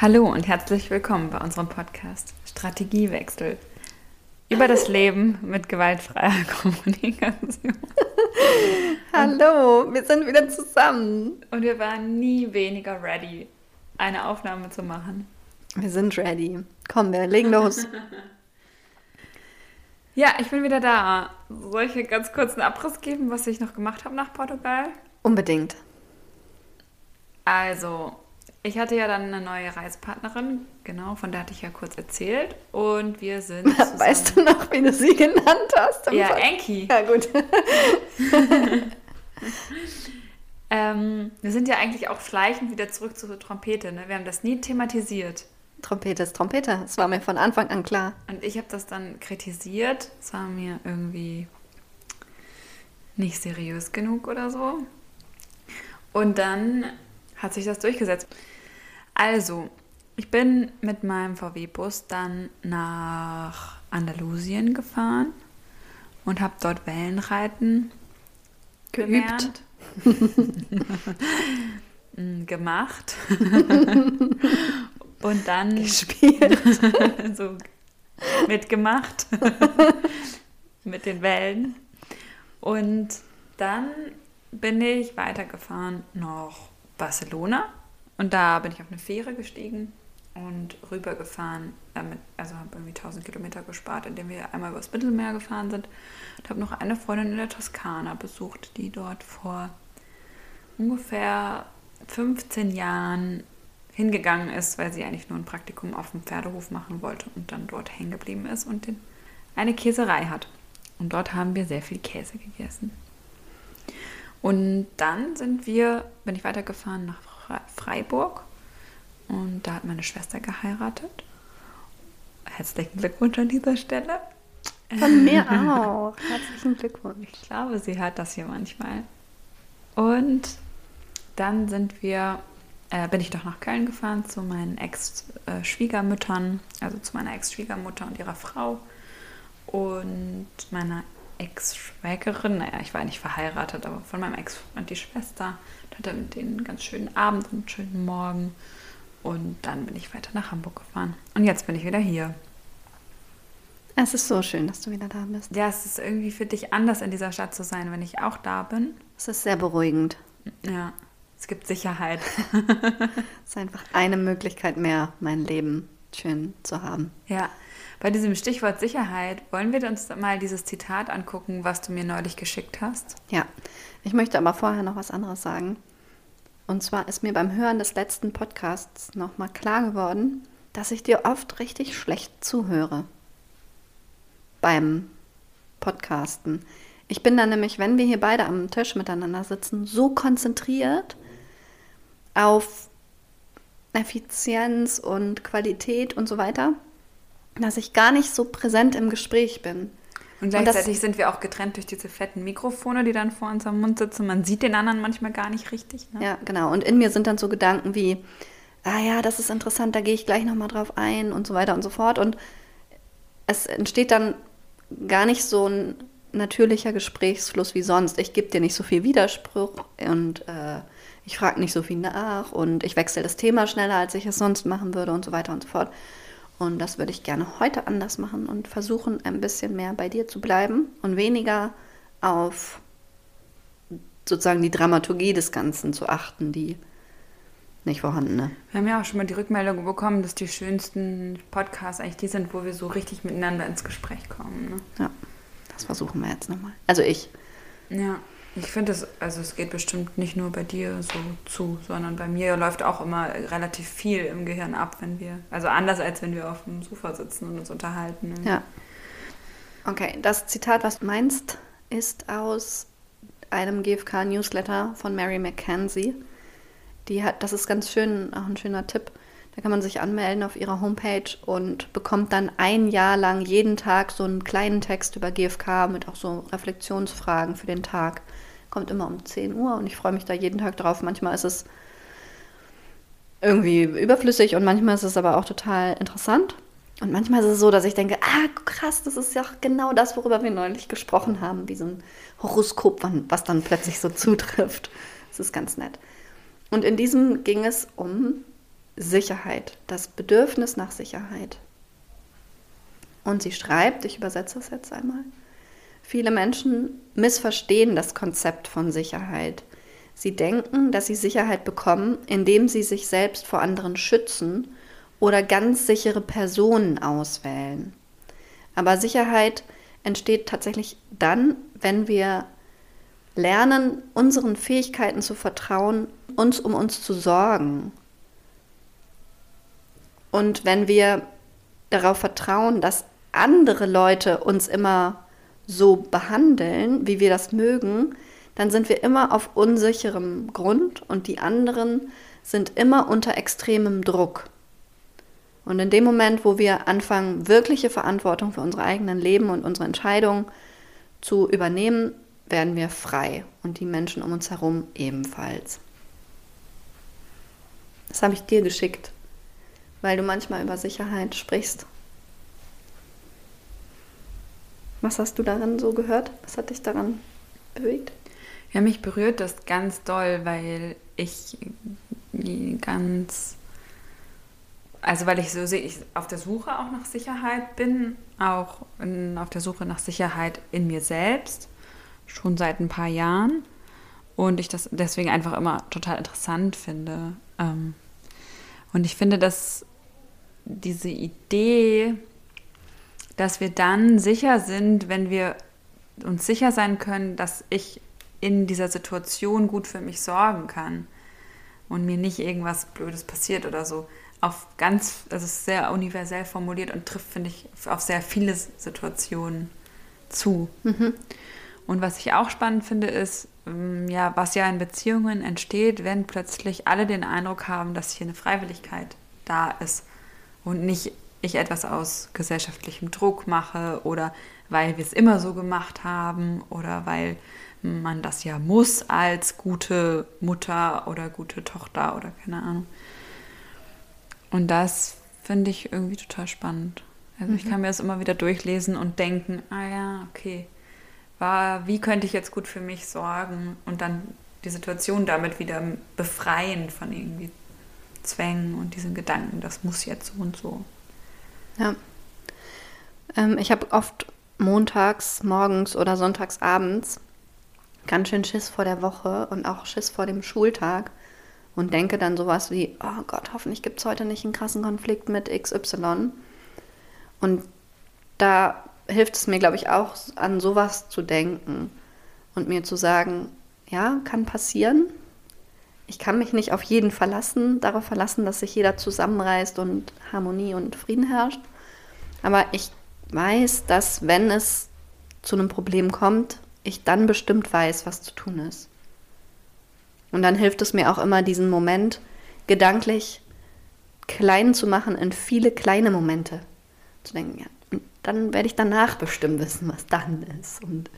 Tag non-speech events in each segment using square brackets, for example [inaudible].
Hallo und herzlich willkommen bei unserem Podcast Strategiewechsel über das Leben mit gewaltfreier [laughs] Kommunikation. [laughs] Hallo, wir sind wieder zusammen. Und wir waren nie weniger ready, eine Aufnahme zu machen. Wir sind ready. Komm, wir legen los. [laughs] ja, ich bin wieder da. Soll ich hier ganz kurz einen Abriss geben, was ich noch gemacht habe nach Portugal? Unbedingt. Also, ich hatte ja dann eine neue Reisepartnerin, genau, von der hatte ich ja kurz erzählt. Und wir sind. [laughs] Zusammen weißt du noch, wie du sie genannt hast? Ja, Enki. Ja, gut. [laughs] [laughs] ähm, wir sind ja eigentlich auch schleichend wieder zurück zur Trompete. Ne? Wir haben das nie thematisiert. Trompete ist Trompete, das war mir von Anfang an klar. Und ich habe das dann kritisiert. Es war mir irgendwie nicht seriös genug oder so. Und dann hat sich das durchgesetzt. Also, ich bin mit meinem VW-Bus dann nach Andalusien gefahren und habe dort Wellenreiten geübt. [laughs] [laughs] Mm, gemacht. [laughs] und dann gespielt. so mitgemacht mit den Wellen. Und dann bin ich weitergefahren nach Barcelona und da bin ich auf eine Fähre gestiegen und rübergefahren, damit, also habe irgendwie 1000 Kilometer gespart, indem wir einmal übers Mittelmeer gefahren sind. Und habe noch eine Freundin in der Toskana besucht, die dort vor ungefähr 15 Jahren hingegangen ist, weil sie eigentlich nur ein Praktikum auf dem Pferdehof machen wollte und dann dort hängen geblieben ist und den, eine Käserei hat. Und dort haben wir sehr viel Käse gegessen. Und dann sind wir, bin ich weitergefahren nach Freiburg und da hat meine Schwester geheiratet. Herzlichen Glückwunsch an dieser Stelle. Von mir auch. [laughs] Herzlichen Glückwunsch. Ich glaube, sie hört das hier manchmal. Und dann sind wir, äh, bin ich doch nach Köln gefahren zu meinen Ex-Schwiegermüttern, also zu meiner Ex-Schwiegermutter und ihrer Frau und meiner Ex-Schwägerin, naja, ich war nicht verheiratet, aber von meinem Ex-Freund die Schwester. Hatte mit denen einen ganz schönen Abend und einen schönen Morgen. Und dann bin ich weiter nach Hamburg gefahren. Und jetzt bin ich wieder hier. Es ist so schön, dass du wieder da bist. Ja, es ist irgendwie für dich anders in dieser Stadt zu sein, wenn ich auch da bin. Es ist sehr beruhigend. Ja, es gibt Sicherheit. [laughs] es ist einfach eine Möglichkeit mehr, mein Leben schön zu haben. Ja, bei diesem Stichwort Sicherheit, wollen wir uns mal dieses Zitat angucken, was du mir neulich geschickt hast? Ja, ich möchte aber vorher noch was anderes sagen. Und zwar ist mir beim Hören des letzten Podcasts nochmal klar geworden, dass ich dir oft richtig schlecht zuhöre. Beim Podcasten. Ich bin dann nämlich, wenn wir hier beide am Tisch miteinander sitzen, so konzentriert auf Effizienz und Qualität und so weiter, dass ich gar nicht so präsent im Gespräch bin. Und gleichzeitig und sind wir auch getrennt durch diese fetten Mikrofone, die dann vor unserem Mund sitzen. Man sieht den anderen manchmal gar nicht richtig. Ne? Ja, genau. Und in mir sind dann so Gedanken wie, ah ja, das ist interessant, da gehe ich gleich nochmal drauf ein und so weiter und so fort. Und es entsteht dann gar nicht so ein natürlicher Gesprächsfluss wie sonst. Ich gebe dir nicht so viel Widerspruch und äh, ich frage nicht so viel nach und ich wechsle das Thema schneller, als ich es sonst machen würde und so weiter und so fort. Und das würde ich gerne heute anders machen und versuchen, ein bisschen mehr bei dir zu bleiben und weniger auf sozusagen die Dramaturgie des Ganzen zu achten, die nicht vorhandene. Wir haben ja auch schon mal die Rückmeldung bekommen, dass die schönsten Podcasts eigentlich die sind, wo wir so richtig miteinander ins Gespräch kommen. Ne? Ja, das versuchen wir jetzt nochmal. Also ich. Ja. Ich finde es, also es geht bestimmt nicht nur bei dir so zu, sondern bei mir läuft auch immer relativ viel im Gehirn ab, wenn wir, also anders als wenn wir auf dem Sofa sitzen und uns unterhalten. Ja. Okay, das Zitat, was du meinst, ist aus einem GFK-Newsletter von Mary McKenzie. Die hat, das ist ganz schön, auch ein schöner Tipp. Da kann man sich anmelden auf ihrer Homepage und bekommt dann ein Jahr lang jeden Tag so einen kleinen Text über GFK mit auch so Reflexionsfragen für den Tag kommt immer um 10 Uhr und ich freue mich da jeden Tag drauf. Manchmal ist es irgendwie überflüssig und manchmal ist es aber auch total interessant. Und manchmal ist es so, dass ich denke, ah, krass, das ist ja genau das, worüber wir neulich gesprochen haben, wie so ein Horoskop, was dann plötzlich so zutrifft. Das ist ganz nett. Und in diesem ging es um Sicherheit, das Bedürfnis nach Sicherheit. Und sie schreibt, ich übersetze das jetzt einmal, viele Menschen missverstehen das Konzept von Sicherheit. Sie denken, dass sie Sicherheit bekommen, indem sie sich selbst vor anderen schützen oder ganz sichere Personen auswählen. Aber Sicherheit entsteht tatsächlich dann, wenn wir lernen, unseren Fähigkeiten zu vertrauen, uns um uns zu sorgen. Und wenn wir darauf vertrauen, dass andere Leute uns immer so behandeln, wie wir das mögen, dann sind wir immer auf unsicherem Grund und die anderen sind immer unter extremem Druck. Und in dem Moment, wo wir anfangen, wirkliche Verantwortung für unsere eigenen Leben und unsere Entscheidungen zu übernehmen, werden wir frei und die Menschen um uns herum ebenfalls. Das habe ich dir geschickt, weil du manchmal über Sicherheit sprichst. Was hast du darin so gehört? Was hat dich daran bewegt? Ja, mich berührt das ganz doll, weil ich ganz, also weil ich so sehe, ich auf der Suche auch nach Sicherheit bin, auch in, auf der Suche nach Sicherheit in mir selbst, schon seit ein paar Jahren. Und ich das deswegen einfach immer total interessant finde. Ähm, und ich finde, dass diese Idee, dass wir dann sicher sind, wenn wir uns sicher sein können, dass ich in dieser Situation gut für mich sorgen kann und mir nicht irgendwas Blödes passiert oder so. Auf ganz, das ist sehr universell formuliert und trifft, finde ich, auf sehr viele Situationen zu. Mhm. Und was ich auch spannend finde, ist, ähm, ja, was ja in Beziehungen entsteht, wenn plötzlich alle den Eindruck haben, dass hier eine Freiwilligkeit da ist und nicht ich etwas aus gesellschaftlichem Druck mache oder weil wir es immer so gemacht haben oder weil man das ja muss als gute Mutter oder gute Tochter oder keine Ahnung. Und das finde ich irgendwie total spannend. Also mhm. ich kann mir das immer wieder durchlesen und denken, ah ja, okay, war, wie könnte ich jetzt gut für mich sorgen und dann die Situation damit wieder befreien von irgendwie Zwängen und diesen Gedanken, das muss jetzt so und so. Ja. Ähm, ich habe oft montags, morgens oder sonntags abends ganz schön Schiss vor der Woche und auch Schiss vor dem Schultag und denke dann sowas wie, oh Gott, hoffentlich gibt es heute nicht einen krassen Konflikt mit XY. Und da hilft es mir, glaube ich, auch an sowas zu denken und mir zu sagen, ja, kann passieren. Ich kann mich nicht auf jeden verlassen, darauf verlassen, dass sich jeder zusammenreißt und Harmonie und Frieden herrscht. Aber ich weiß, dass wenn es zu einem Problem kommt, ich dann bestimmt weiß, was zu tun ist. Und dann hilft es mir auch immer, diesen Moment gedanklich klein zu machen in viele kleine Momente. Zu denken, ja, dann werde ich danach bestimmt wissen, was dann ist. Und,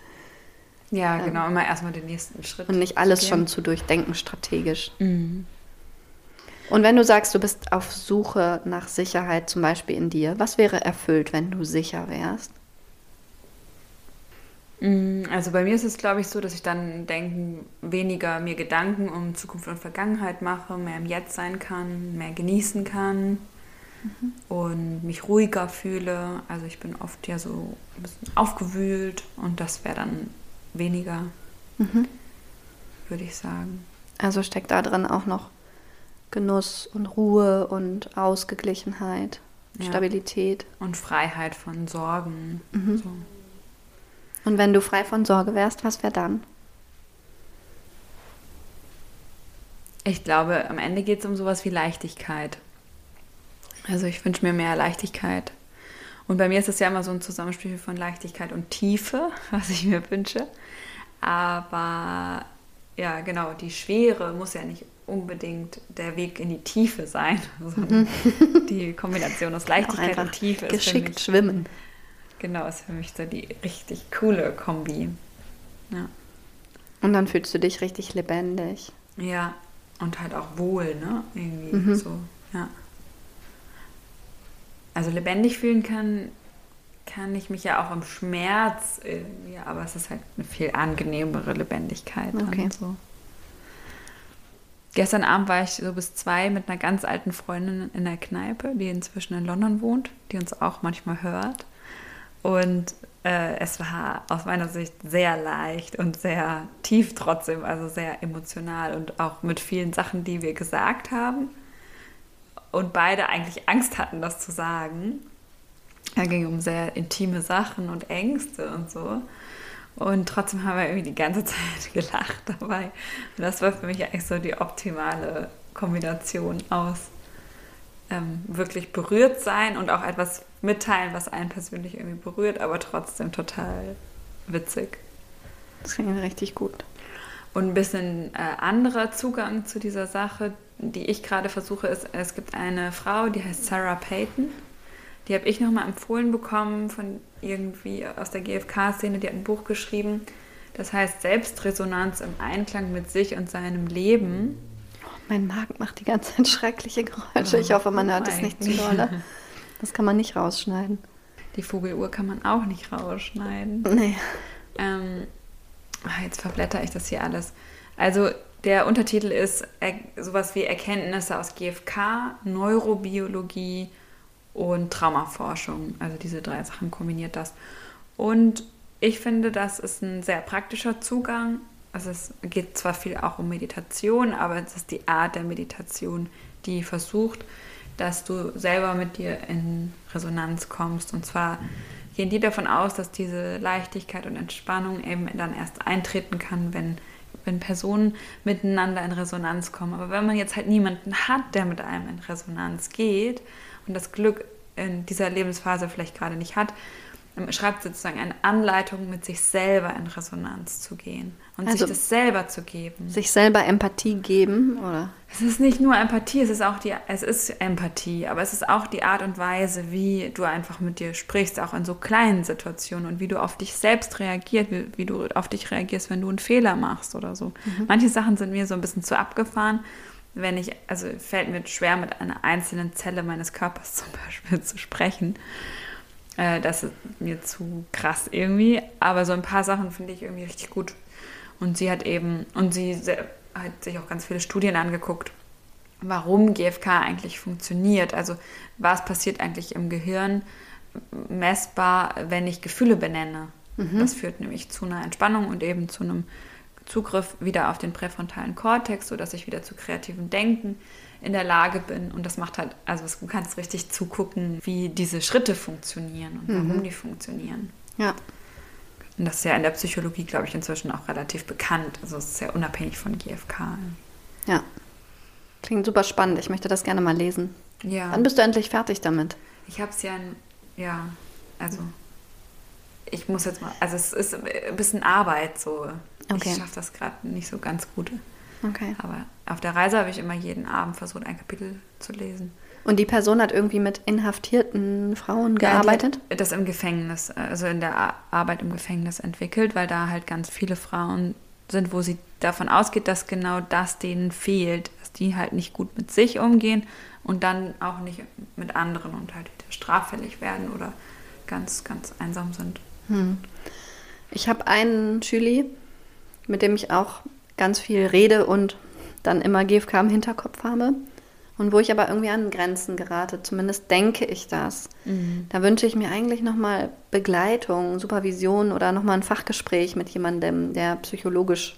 ja, ähm, genau, immer erstmal den nächsten Schritt. Und nicht alles schon zu durchdenken strategisch. Mhm. Und wenn du sagst, du bist auf Suche nach Sicherheit, zum Beispiel in dir, was wäre erfüllt, wenn du sicher wärst? Mm, also bei mir ist es, glaube ich, so, dass ich dann denken, weniger mir Gedanken um Zukunft und Vergangenheit mache, mehr im Jetzt sein kann, mehr genießen kann mhm. und mich ruhiger fühle. Also ich bin oft ja so ein bisschen aufgewühlt und das wäre dann weniger, mhm. würde ich sagen. Also steckt da drin auch noch Genuss und Ruhe und Ausgeglichenheit, ja. Stabilität. Und Freiheit von Sorgen. Mhm. So. Und wenn du frei von Sorge wärst, was wäre dann? Ich glaube, am Ende geht es um sowas wie Leichtigkeit. Also ich wünsche mir mehr Leichtigkeit. Und bei mir ist es ja immer so ein Zusammenspiel von Leichtigkeit und Tiefe, [laughs] was ich mir wünsche. Aber ja, genau, die Schwere muss ja nicht unbedingt der Weg in die Tiefe sein, [laughs] sondern [laughs] die Kombination aus Leichtigkeit und Tiefe ist geschickt schwimmen. Genau, ist für mich so die richtig coole Kombi. Ja. Und dann fühlst du dich richtig lebendig. Ja, und halt auch wohl, ne? Irgendwie mhm. so, ja. Also lebendig fühlen kann, kann ich mich ja auch im Schmerz irgendwie, aber es ist halt eine viel angenehmere Lebendigkeit. Okay. so. gestern Abend war ich so bis zwei mit einer ganz alten Freundin in der Kneipe, die inzwischen in London wohnt, die uns auch manchmal hört. Und äh, es war aus meiner Sicht sehr leicht und sehr tief trotzdem, also sehr emotional und auch mit vielen Sachen, die wir gesagt haben. Und beide eigentlich Angst hatten, das zu sagen. Es ging um sehr intime Sachen und Ängste und so. Und trotzdem haben wir irgendwie die ganze [laughs] Zeit gelacht dabei. Und das war für mich eigentlich so die optimale Kombination aus ähm, wirklich berührt sein und auch etwas mitteilen, was einen persönlich irgendwie berührt, aber trotzdem total witzig. Das klingt richtig gut. Und ein bisschen äh, anderer Zugang zu dieser Sache, die ich gerade versuche, ist, es gibt eine Frau, die heißt Sarah Payton. Die habe ich nochmal empfohlen bekommen von irgendwie aus der GfK-Szene. Die hat ein Buch geschrieben, das heißt Selbstresonanz im Einklang mit sich und seinem Leben. Mein Magen macht die ganze Zeit schreckliche Geräusche. Ich hoffe, man hört es nicht zu doll. Das kann man nicht rausschneiden. Die Vogeluhr kann man auch nicht rausschneiden. Nee. Ähm, ah, jetzt verblätter ich das hier alles. Also der Untertitel ist sowas wie Erkenntnisse aus GFK, Neurobiologie und Traumaforschung. Also diese drei Sachen kombiniert das. Und ich finde, das ist ein sehr praktischer Zugang also es geht zwar viel auch um Meditation, aber es ist die Art der Meditation, die versucht, dass du selber mit dir in Resonanz kommst. Und zwar gehen die davon aus, dass diese Leichtigkeit und Entspannung eben dann erst eintreten kann, wenn, wenn Personen miteinander in Resonanz kommen. Aber wenn man jetzt halt niemanden hat, der mit einem in Resonanz geht und das Glück in dieser Lebensphase vielleicht gerade nicht hat, schreibt sozusagen eine Anleitung, mit sich selber in Resonanz zu gehen und also sich das selber zu geben. Sich selber Empathie geben, oder? Es ist nicht nur Empathie, es ist auch die, es ist Empathie, aber es ist auch die Art und Weise, wie du einfach mit dir sprichst, auch in so kleinen Situationen und wie du auf dich selbst reagierst, wie, wie du auf dich reagierst, wenn du einen Fehler machst oder so. Mhm. Manche Sachen sind mir so ein bisschen zu abgefahren wenn ich, also fällt mir schwer, mit einer einzelnen Zelle meines Körpers [laughs] zum Beispiel zu sprechen. Äh, das ist mir zu krass irgendwie. Aber so ein paar Sachen finde ich irgendwie richtig gut. Und sie hat eben, und sie hat sich auch ganz viele Studien angeguckt, warum GFK eigentlich funktioniert. Also was passiert eigentlich im Gehirn messbar, wenn ich Gefühle benenne. Mhm. Das führt nämlich zu einer Entspannung und eben zu einem Zugriff wieder auf den präfrontalen Kortex, sodass ich wieder zu kreativem Denken in der Lage bin. Und das macht halt, also du kannst richtig zugucken, wie diese Schritte funktionieren und mhm. warum die funktionieren. Ja. Und das ist ja in der Psychologie, glaube ich, inzwischen auch relativ bekannt. Also es ist ja unabhängig von GFK. Ja. Klingt super spannend. Ich möchte das gerne mal lesen. Ja. Wann bist du endlich fertig damit? Ich habe es ja, ja, also ich muss jetzt mal, also es ist ein bisschen Arbeit so. Okay. Ich schaffe das gerade nicht so ganz gut. Okay. Aber auf der Reise habe ich immer jeden Abend versucht, ein Kapitel zu lesen. Und die Person hat irgendwie mit inhaftierten Frauen gearbeitet? Ja, das im Gefängnis, also in der Arbeit im Gefängnis entwickelt, weil da halt ganz viele Frauen sind, wo sie davon ausgeht, dass genau das denen fehlt, dass die halt nicht gut mit sich umgehen und dann auch nicht mit anderen und halt wieder straffällig werden oder ganz, ganz einsam sind. Hm. Ich habe einen Schüli, mit dem ich auch ganz viel rede und dann immer GFK im Hinterkopf habe. Und wo ich aber irgendwie an Grenzen gerate, zumindest denke ich das. Mhm. Da wünsche ich mir eigentlich nochmal Begleitung, Supervision oder nochmal ein Fachgespräch mit jemandem, der psychologisch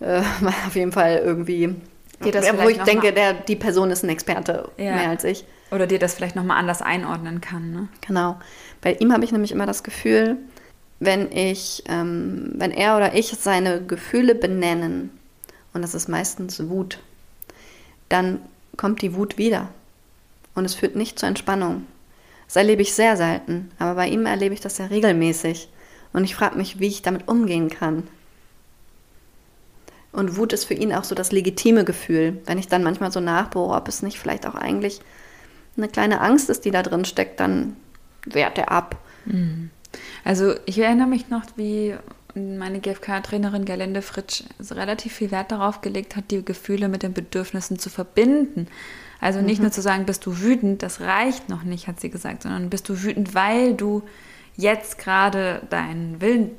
äh, [laughs] auf jeden Fall irgendwie, dir das wo ich denke, der, die Person ist ein Experte ja. mehr als ich. Oder dir das vielleicht nochmal anders einordnen kann. Ne? Genau. Bei ihm habe ich nämlich immer das Gefühl, wenn ich, ähm, wenn er oder ich seine Gefühle benennen, und das ist meistens Wut, dann kommt die Wut wieder. Und es führt nicht zur Entspannung. Das erlebe ich sehr selten, aber bei ihm erlebe ich das sehr regelmäßig. Und ich frage mich, wie ich damit umgehen kann. Und Wut ist für ihn auch so das legitime Gefühl, wenn ich dann manchmal so nachbohre, ob es nicht vielleicht auch eigentlich eine kleine Angst ist, die da drin steckt, dann wehrt er ab. Mhm. Also ich erinnere mich noch, wie meine GfK-Trainerin Gerlinde Fritsch relativ viel Wert darauf gelegt hat, die Gefühle mit den Bedürfnissen zu verbinden. Also nicht mhm. nur zu sagen, bist du wütend, das reicht noch nicht, hat sie gesagt, sondern bist du wütend, weil du jetzt gerade deinen Willen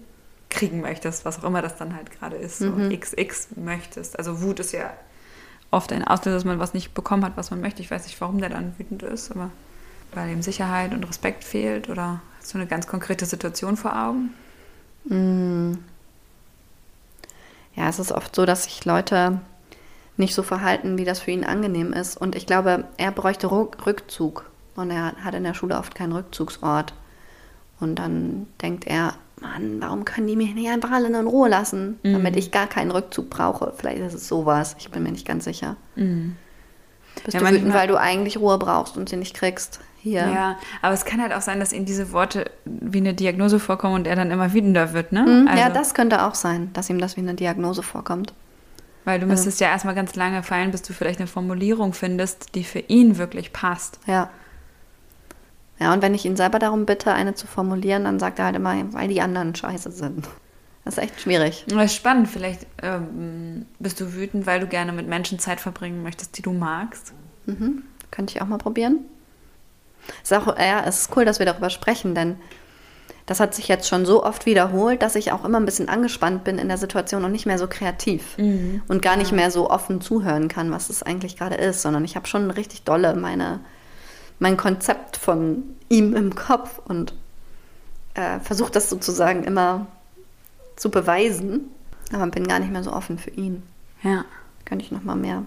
kriegen möchtest, was auch immer das dann halt gerade ist, so mhm. XX möchtest. Also Wut ist ja oft ein Auslöser, dass man was nicht bekommen hat, was man möchte. Ich weiß nicht, warum der dann wütend ist, aber weil ihm Sicherheit und Respekt fehlt oder hast du eine ganz konkrete Situation vor Augen? Mm. Ja, es ist oft so, dass sich Leute nicht so verhalten, wie das für ihn angenehm ist. Und ich glaube, er bräuchte Rückzug. Und er hat in der Schule oft keinen Rückzugsort. Und dann denkt er, Mann, warum können die mich nicht einfach alle in Ruhe lassen, mhm. damit ich gar keinen Rückzug brauche? Vielleicht ist es sowas, ich bin mir nicht ganz sicher. Mhm. Bist ja, du wütend, weil du eigentlich Ruhe brauchst und sie nicht kriegst? Hier. Ja, aber es kann halt auch sein, dass ihm diese Worte wie eine Diagnose vorkommen und er dann immer wütender wird, ne? Mhm, also, ja, das könnte auch sein, dass ihm das wie eine Diagnose vorkommt. Weil du müsstest also. ja erstmal ganz lange fallen, bis du vielleicht eine Formulierung findest, die für ihn wirklich passt. Ja. Ja, und wenn ich ihn selber darum bitte, eine zu formulieren, dann sagt er halt immer, weil die anderen scheiße sind. Das ist echt schwierig. Das ist spannend. Vielleicht ähm, bist du wütend, weil du gerne mit Menschen Zeit verbringen möchtest, die du magst. Mhm. Könnte ich auch mal probieren. Ist auch, ja, es ist cool, dass wir darüber sprechen, denn das hat sich jetzt schon so oft wiederholt, dass ich auch immer ein bisschen angespannt bin in der Situation und nicht mehr so kreativ mhm. und gar nicht mehr so offen zuhören kann, was es eigentlich gerade ist, sondern ich habe schon richtig dolle meine mein Konzept von ihm im Kopf und äh, versuche das sozusagen immer zu beweisen, aber bin gar nicht mehr so offen für ihn. Ja. Könnte ich noch mal mehr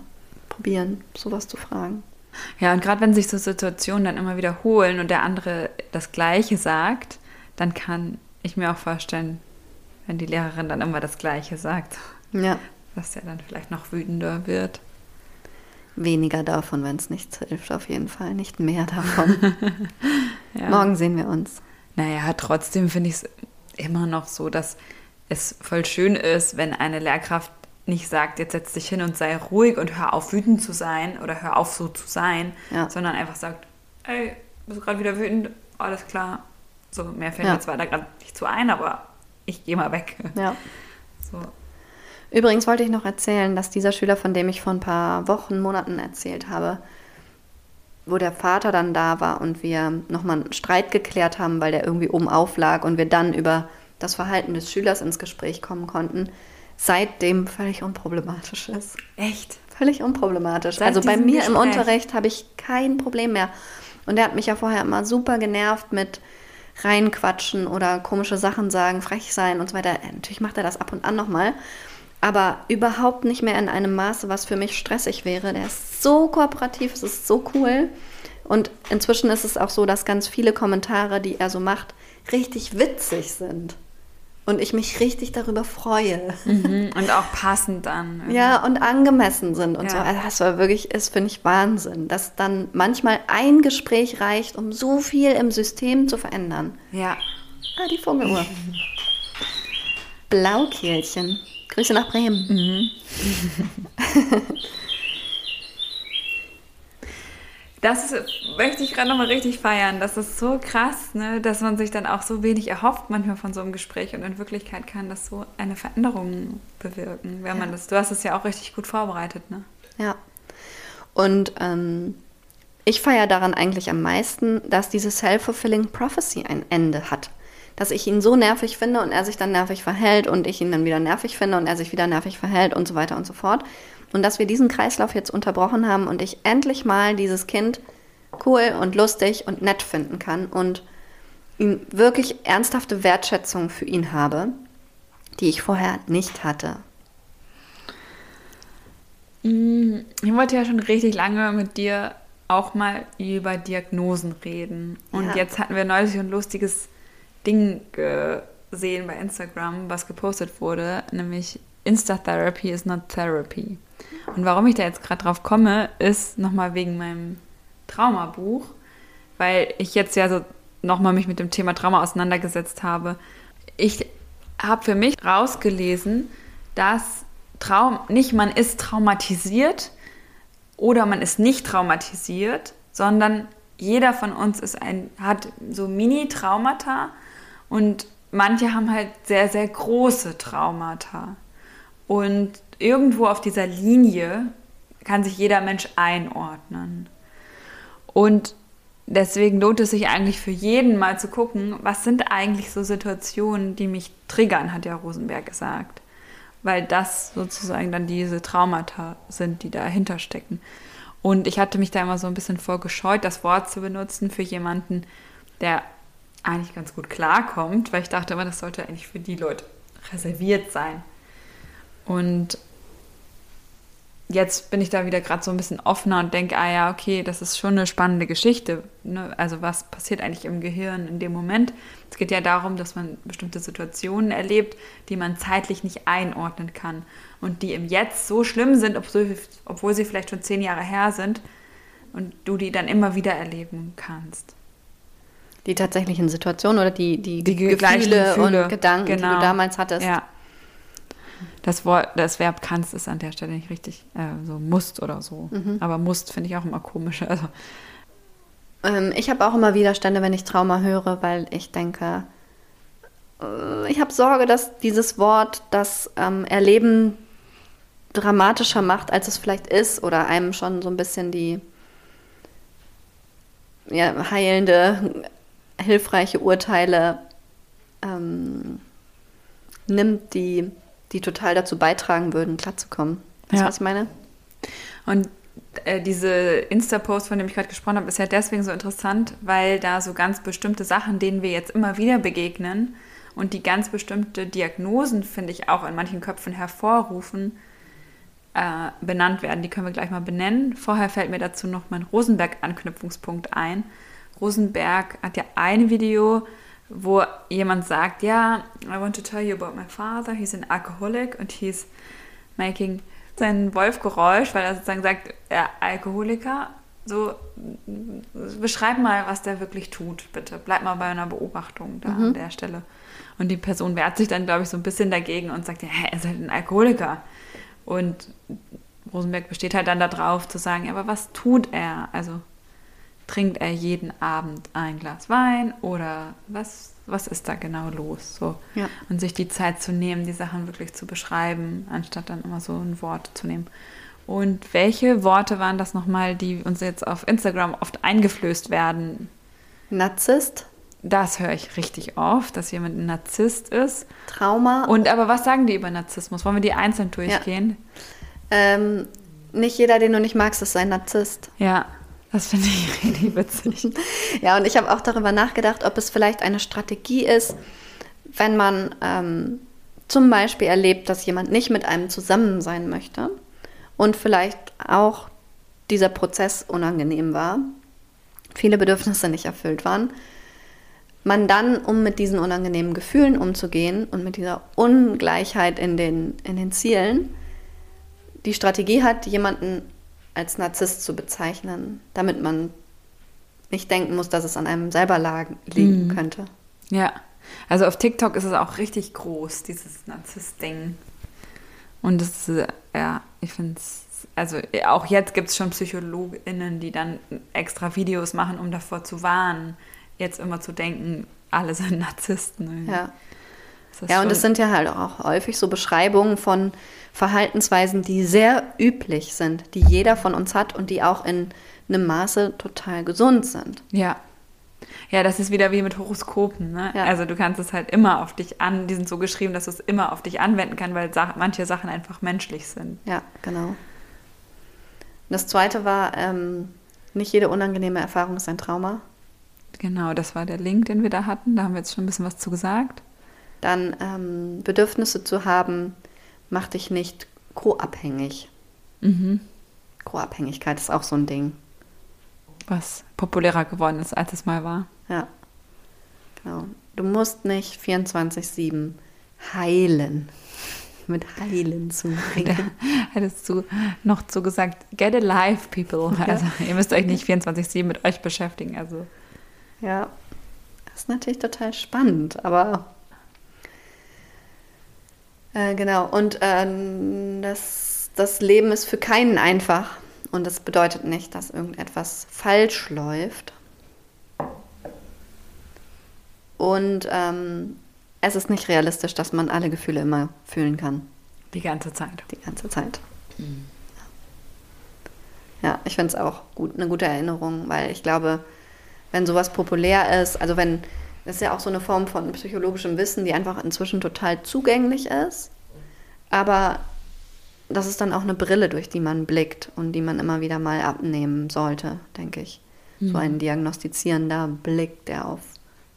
probieren, sowas zu fragen. Ja, und gerade wenn sich so Situationen dann immer wiederholen und der andere das Gleiche sagt, dann kann ich mir auch vorstellen, wenn die Lehrerin dann immer das Gleiche sagt, ja. dass er dann vielleicht noch wütender wird weniger davon, wenn es nichts hilft, auf jeden Fall. Nicht mehr davon. [laughs] ja. Morgen sehen wir uns. Naja, trotzdem finde ich es immer noch so, dass es voll schön ist, wenn eine Lehrkraft nicht sagt, jetzt setz dich hin und sei ruhig und hör auf, wütend zu sein oder hör auf, so zu sein, ja. sondern einfach sagt, ey, bist du gerade wieder wütend? Alles klar. So, mehr fällt ja. mir zwar da gerade nicht zu ein, aber ich gehe mal weg. Ja. [laughs] So. Übrigens wollte ich noch erzählen, dass dieser Schüler, von dem ich vor ein paar Wochen, Monaten erzählt habe, wo der Vater dann da war und wir nochmal einen Streit geklärt haben, weil der irgendwie oben auflag und wir dann über das Verhalten des Schülers ins Gespräch kommen konnten, seitdem völlig unproblematisch ist. Echt? Völlig unproblematisch. Seit also bei mir Gespräch. im Unterricht habe ich kein Problem mehr. Und er hat mich ja vorher immer super genervt mit reinquatschen oder komische Sachen sagen, frech sein und so weiter. Natürlich macht er das ab und an nochmal aber überhaupt nicht mehr in einem Maße, was für mich stressig wäre. Der ist so kooperativ, es ist so cool. Und inzwischen ist es auch so, dass ganz viele Kommentare, die er so macht, richtig witzig sind. Und ich mich richtig darüber freue. Mhm, und auch passend dann. [laughs] Irgendwie. Ja, und angemessen sind und ja. so. Also das war wirklich, ist, finde ich, Wahnsinn, dass dann manchmal ein Gespräch reicht, um so viel im System zu verändern. Ja. Ah, die Vogeluhr. Blaukehlchen. Grüße nach Bremen. Mhm. [laughs] das ist, möchte ich gerade nochmal richtig feiern. Das ist so krass, ne, dass man sich dann auch so wenig erhofft manchmal von so einem Gespräch und in Wirklichkeit kann das so eine Veränderung bewirken, wenn man das. Du hast es ja auch richtig gut vorbereitet, ne? Ja. Und ähm, ich feiere daran eigentlich am meisten, dass diese Self-Fulfilling Prophecy ein Ende hat dass ich ihn so nervig finde und er sich dann nervig verhält und ich ihn dann wieder nervig finde und er sich wieder nervig verhält und so weiter und so fort. Und dass wir diesen Kreislauf jetzt unterbrochen haben und ich endlich mal dieses Kind cool und lustig und nett finden kann und ihm wirklich ernsthafte Wertschätzung für ihn habe, die ich vorher nicht hatte. Mm, ich wollte ja schon richtig lange mit dir auch mal über Diagnosen reden. Und ja. jetzt hatten wir neulich ein lustiges Ding gesehen bei Instagram, was gepostet wurde, nämlich Insta-Therapy is not therapy. Und warum ich da jetzt gerade drauf komme, ist nochmal wegen meinem Traumabuch, weil ich jetzt ja so nochmal mich mit dem Thema Trauma auseinandergesetzt habe. Ich habe für mich rausgelesen, dass Traum nicht man ist traumatisiert oder man ist nicht traumatisiert, sondern jeder von uns ist ein, hat so Mini-Traumata und manche haben halt sehr, sehr große Traumata. Und irgendwo auf dieser Linie kann sich jeder Mensch einordnen. Und deswegen lohnt es sich eigentlich für jeden mal zu gucken, was sind eigentlich so Situationen, die mich triggern, hat ja Rosenberg gesagt. Weil das sozusagen dann diese Traumata sind, die dahinter stecken. Und ich hatte mich da immer so ein bisschen vorgescheut, das Wort zu benutzen für jemanden, der eigentlich ganz gut klarkommt, weil ich dachte immer, das sollte eigentlich für die Leute reserviert sein. Und jetzt bin ich da wieder gerade so ein bisschen offener und denke, ah ja, okay, das ist schon eine spannende Geschichte. Ne? Also was passiert eigentlich im Gehirn in dem Moment? Es geht ja darum, dass man bestimmte Situationen erlebt, die man zeitlich nicht einordnen kann und die im Jetzt so schlimm sind, obwohl, sie vielleicht schon zehn Jahre her sind und du die dann immer wieder erleben kannst. Die tatsächlichen Situationen oder die, die, die Gefühle, Gefühle und Gedanken, genau. die du genau. damals hattest. Ja. Das, Wort, das Verb kannst ist an der Stelle nicht richtig, äh, so musst oder so. Mhm. Aber musst finde ich auch immer komisch. Also. Ähm, ich habe auch immer Widerstände, wenn ich Trauma höre, weil ich denke, äh, ich habe Sorge, dass dieses Wort das ähm, Erleben dramatischer macht, als es vielleicht ist, oder einem schon so ein bisschen die ja, heilende, hilfreiche Urteile ähm, nimmt, die die total dazu beitragen würden, klarzukommen. Weißt du, ja. was ich meine? Und äh, diese Insta-Post, von dem ich gerade gesprochen habe, ist ja deswegen so interessant, weil da so ganz bestimmte Sachen, denen wir jetzt immer wieder begegnen und die ganz bestimmte Diagnosen, finde ich, auch in manchen Köpfen hervorrufen, äh, benannt werden. Die können wir gleich mal benennen. Vorher fällt mir dazu noch mein Rosenberg-Anknüpfungspunkt ein. Rosenberg hat ja ein Video, wo jemand sagt, ja, I want to tell you about my father, he's an alcoholic und he's making sein Wolfgeräusch, weil er sozusagen sagt, er Alkoholiker, so beschreib mal, was der wirklich tut, bitte. Bleib mal bei einer Beobachtung da mhm. an der Stelle. Und die Person wehrt sich dann, glaube ich, so ein bisschen dagegen und sagt, ja, er ist halt ein Alkoholiker. Und Rosenberg besteht halt dann darauf zu sagen, ja, aber was tut er? Also trinkt er jeden Abend ein Glas Wein oder was, was ist da genau los? So. Ja. Und sich die Zeit zu nehmen, die Sachen wirklich zu beschreiben, anstatt dann immer so ein Wort zu nehmen. Und welche Worte waren das nochmal, die uns jetzt auf Instagram oft eingeflößt werden? Narzisst. Das höre ich richtig oft, dass jemand ein Narzisst ist. Trauma. Und aber was sagen die über Narzissmus? Wollen wir die einzeln durchgehen? Ja. Ähm, nicht jeder, den du nicht magst, ist ein Narzisst. Ja. Das finde ich [laughs] richtig witzig. ja, und ich habe auch darüber nachgedacht, ob es vielleicht eine Strategie ist, wenn man ähm, zum Beispiel erlebt, dass jemand nicht mit einem zusammen sein möchte und vielleicht auch dieser Prozess unangenehm war, viele Bedürfnisse nicht erfüllt waren, man dann, um mit diesen unangenehmen Gefühlen umzugehen und mit dieser Ungleichheit in den, in den Zielen, die Strategie hat, jemanden als Narzisst zu bezeichnen, damit man nicht denken muss, dass es an einem selber liegen mhm. könnte. Ja, also auf TikTok ist es auch richtig groß, dieses Narzisst-Ding. Und es ist, ja, ich finde es, also auch jetzt gibt es schon PsychologInnen, die dann extra Videos machen, um davor zu warnen, jetzt immer zu denken, alle sind Narzissten. Ja. Ja, und es sind ja halt auch häufig so Beschreibungen von Verhaltensweisen, die sehr üblich sind, die jeder von uns hat und die auch in einem Maße total gesund sind. Ja. Ja, das ist wieder wie mit Horoskopen. Ne? Ja. Also du kannst es halt immer auf dich an, die sind so geschrieben, dass du es immer auf dich anwenden kannst, weil manche Sachen einfach menschlich sind. Ja, genau. Das zweite war, ähm, nicht jede unangenehme Erfahrung ist ein Trauma. Genau, das war der Link, den wir da hatten. Da haben wir jetzt schon ein bisschen was zu gesagt. Dann ähm, Bedürfnisse zu haben, mach dich nicht co-abhängig. Mhm. Co-Abhängigkeit ist auch so ein Ding. Was populärer geworden ist, als es mal war. Ja. Genau. Du musst nicht 24-7 heilen. [laughs] Mit heilen zu bringen. Hättest du noch so gesagt, get a life, people. Ja. Also ihr müsst euch nicht 24-7 mit euch beschäftigen. Also. Ja. Das ist natürlich total spannend, aber äh, genau, und äh, das, das Leben ist für keinen einfach. Und das bedeutet nicht, dass irgendetwas falsch läuft. Und ähm, es ist nicht realistisch, dass man alle Gefühle immer fühlen kann. Die ganze Zeit. Die ganze Zeit. Mhm. Ja, ich finde es auch gut, eine gute Erinnerung, weil ich glaube, wenn sowas populär ist, also wenn, das ist ja auch so eine Form von psychologischem Wissen, die einfach inzwischen total zugänglich ist, aber das ist dann auch eine Brille, durch die man blickt und die man immer wieder mal abnehmen sollte, denke ich. Mhm. So ein diagnostizierender Blick, der auf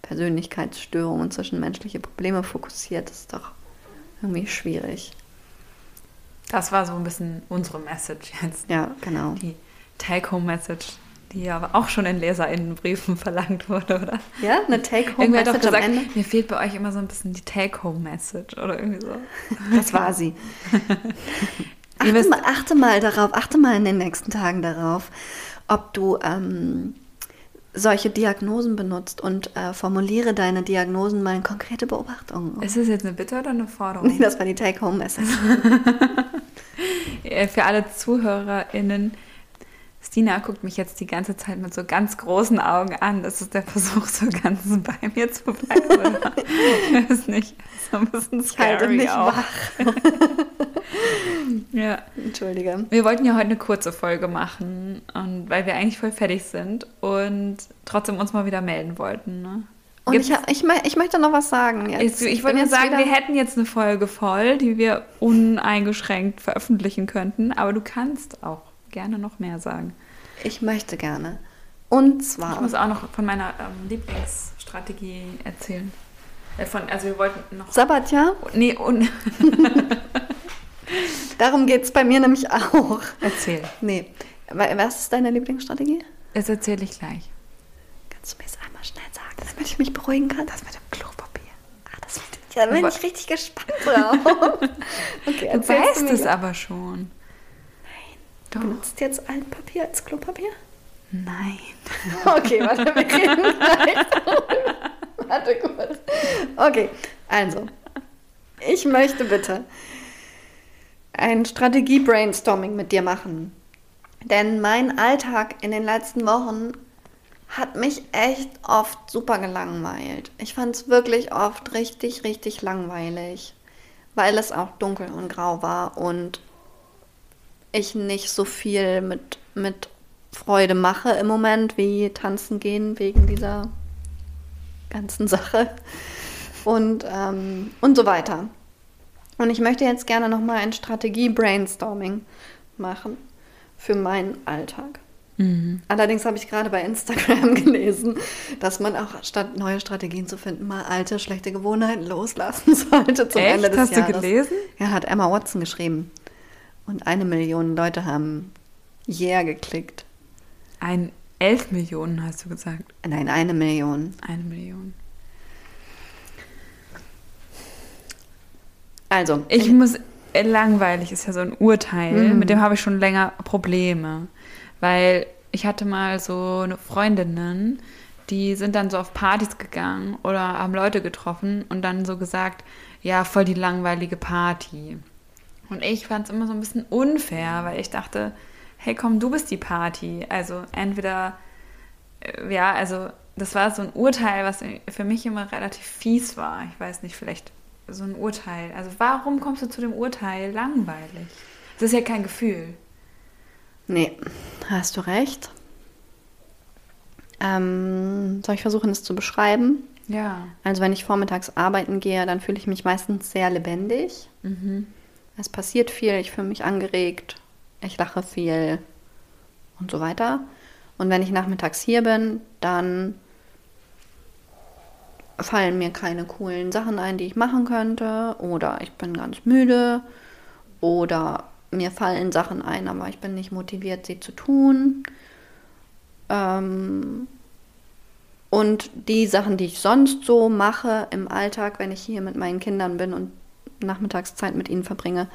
Persönlichkeitsstörungen und zwischenmenschliche Probleme fokussiert, ist doch irgendwie schwierig. Das war so ein bisschen unsere Message jetzt. Ja, genau. Die Take-Home-Message, die aber auch schon in LeserInnenbriefen [laughs] verlangt wurde, oder? Ja, eine Take-Home-Message am Ende. Mir fehlt bei euch immer so ein bisschen die Take-Home-Message oder irgendwie so. Das war sie. [laughs] achte, mal, achte mal darauf, achte mal in den nächsten Tagen darauf, ob du ähm, solche Diagnosen benutzt und äh, formuliere deine Diagnosen mal in konkrete Beobachtungen. Ist das jetzt eine Bitte oder eine Forderung? Nee, [laughs] das war die Take-Home-Message. Für alle ZuhörerInnen, Stina guckt mich jetzt die ganze Zeit mit so ganz großen Augen an. Das ist der Versuch, so ganz [laughs] bei mir zu bleiben. [laughs] ich weiß nicht, so ein bisschen scary ich halte mich auch. wach. [laughs] ja. Entschuldige. Wir wollten ja heute eine kurze Folge machen, und weil wir eigentlich voll fertig sind und trotzdem uns mal wieder melden wollten. Ne? Und ich, ich, ich, möchte noch was sagen. Jetzt. Ich, ich wollte jetzt sagen, wir hätten jetzt eine Folge voll, die wir uneingeschränkt veröffentlichen könnten, aber du kannst auch gerne noch mehr sagen. Ich möchte gerne. Und zwar. Ich muss auch noch von meiner ähm, Lieblingsstrategie erzählen. Äh, von, also wir wollten noch. Sabbatjahr? Nee, und. [laughs] Darum geht es bei mir nämlich auch. Erzähl. Nee. Was ist deine Lieblingsstrategie? Das erzähle ich gleich. Kannst du mir das einmal schnell sagen, damit ich mich beruhigen kann? Das mit dem Klopapier. Ah, das wird, ja, da bin ich richtig gespannt drauf. [laughs] okay, du weißt es aber schon. Du benutzt jetzt Altpapier als Klopapier? Nein. [laughs] Okay, warte, wir reden gleich. [laughs] warte kurz. Okay, also. Ich möchte bitte ein Strategie-Brainstorming mit dir machen. Denn mein Alltag in den letzten Wochen hat mich echt oft super gelangweilt. Ich fand es wirklich oft richtig, richtig langweilig, weil es auch dunkel und grau war und ich nicht so viel mit, mit Freude mache im Moment, wie tanzen gehen wegen dieser ganzen Sache und, ähm, und so weiter. Und ich möchte jetzt gerne nochmal ein Strategie-Brainstorming machen für meinen Alltag. Mhm. Allerdings habe ich gerade bei Instagram [laughs] gelesen, dass man auch statt neue Strategien zu finden, mal alte, schlechte Gewohnheiten loslassen [laughs] sollte zum Echt? Ende des Hast Jahres. Hast du gelesen? Ja, hat Emma Watson geschrieben. Und eine Million Leute haben Yeah geklickt. Ein elf Millionen hast du gesagt? Nein, eine Million. Eine Million. Also. Ich, ich muss, äh, langweilig ist ja so ein Urteil, mhm. mit dem habe ich schon länger Probleme. Weil ich hatte mal so eine Freundinnen, die sind dann so auf Partys gegangen oder haben Leute getroffen und dann so gesagt, ja, voll die langweilige Party. Und ich fand es immer so ein bisschen unfair, weil ich dachte, hey komm, du bist die Party. Also entweder, äh, ja, also das war so ein Urteil, was für mich immer relativ fies war. Ich weiß nicht, vielleicht so ein Urteil. Also warum kommst du zu dem Urteil langweilig? Das ist ja kein Gefühl. Nee, hast du recht. Ähm, soll ich versuchen, es zu beschreiben? Ja. Also wenn ich vormittags arbeiten gehe, dann fühle ich mich meistens sehr lebendig. Mhm. Es passiert viel, ich fühle mich angeregt, ich lache viel und so weiter. Und wenn ich nachmittags hier bin, dann fallen mir keine coolen Sachen ein, die ich machen könnte. Oder ich bin ganz müde. Oder mir fallen Sachen ein, aber ich bin nicht motiviert, sie zu tun. Ähm und die Sachen, die ich sonst so mache im Alltag, wenn ich hier mit meinen Kindern bin und Nachmittagszeit mit ihnen verbringe,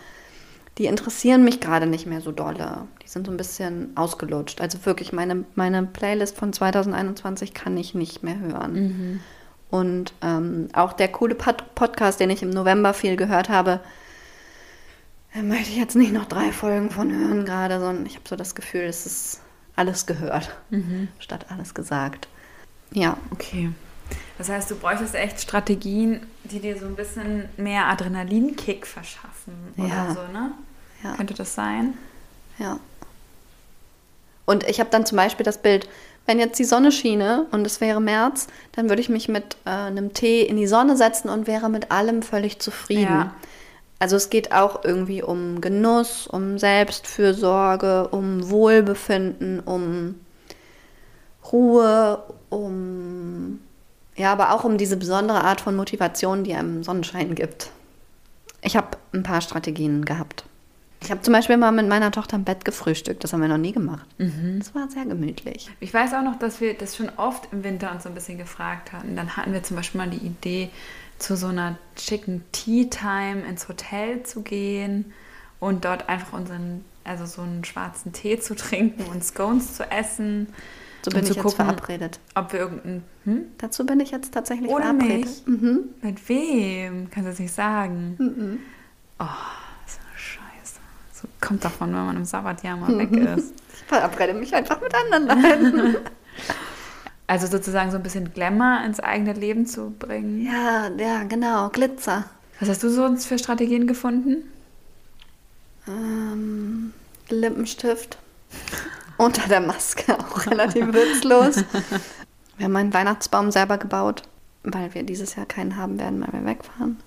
die interessieren mich gerade nicht mehr so dolle. Die sind so ein bisschen ausgelutscht. Also wirklich, meine, meine Playlist von 2021 kann ich nicht mehr hören. Mhm. Und ähm, auch der coole Pod Podcast, den ich im November viel gehört habe, da möchte ich jetzt nicht noch drei Folgen von hören gerade, sondern ich habe so das Gefühl, es ist alles gehört, mhm. statt alles gesagt. Ja. Okay. Das heißt, du bräuchtest echt Strategien, die dir so ein bisschen mehr Adrenalinkick verschaffen oder ja. so, ne? Ja. Könnte das sein? Ja. Und ich habe dann zum Beispiel das Bild, wenn jetzt die Sonne schiene und es wäre März, dann würde ich mich mit äh, einem Tee in die Sonne setzen und wäre mit allem völlig zufrieden. Ja. Also es geht auch irgendwie um Genuss, um Selbstfürsorge, um Wohlbefinden, um Ruhe, um ja, aber auch um diese besondere Art von Motivation, die einem Sonnenschein gibt. Ich habe ein paar Strategien gehabt. Ich habe zum Beispiel mal mit meiner Tochter im Bett gefrühstückt. Das haben wir noch nie gemacht. Das war sehr gemütlich. Ich weiß auch noch, dass wir das schon oft im Winter uns so ein bisschen gefragt hatten. Dann hatten wir zum Beispiel mal die Idee, zu so einer schicken Tea Time ins Hotel zu gehen und dort einfach unseren, also so einen schwarzen Tee zu trinken und Scones zu essen. Und bin zu ich jetzt gucken, verabredet. Ob wir irgendein. Hm? Dazu bin ich jetzt tatsächlich Ohne verabredet. mich? Mhm. Mit wem? Kannst du das nicht sagen? Oh, so eine Scheiße. So kommt davon, wenn man im Sabbatjahr mal weg ist. [laughs] Ich verabrede mich einfach mit anderen Leuten. [laughs] Also sozusagen so ein bisschen Glamour ins eigene Leben zu bringen. ja, ja, genau. Glitzer. Was hast du sonst für Strategien gefunden? Ähm, Lippenstift. [laughs] Unter der Maske [laughs] auch relativ witzlos. [laughs] Wir haben einen Weihnachtsbaum selber gebaut, weil wir dieses Jahr keinen haben werden, weil wir wegfahren.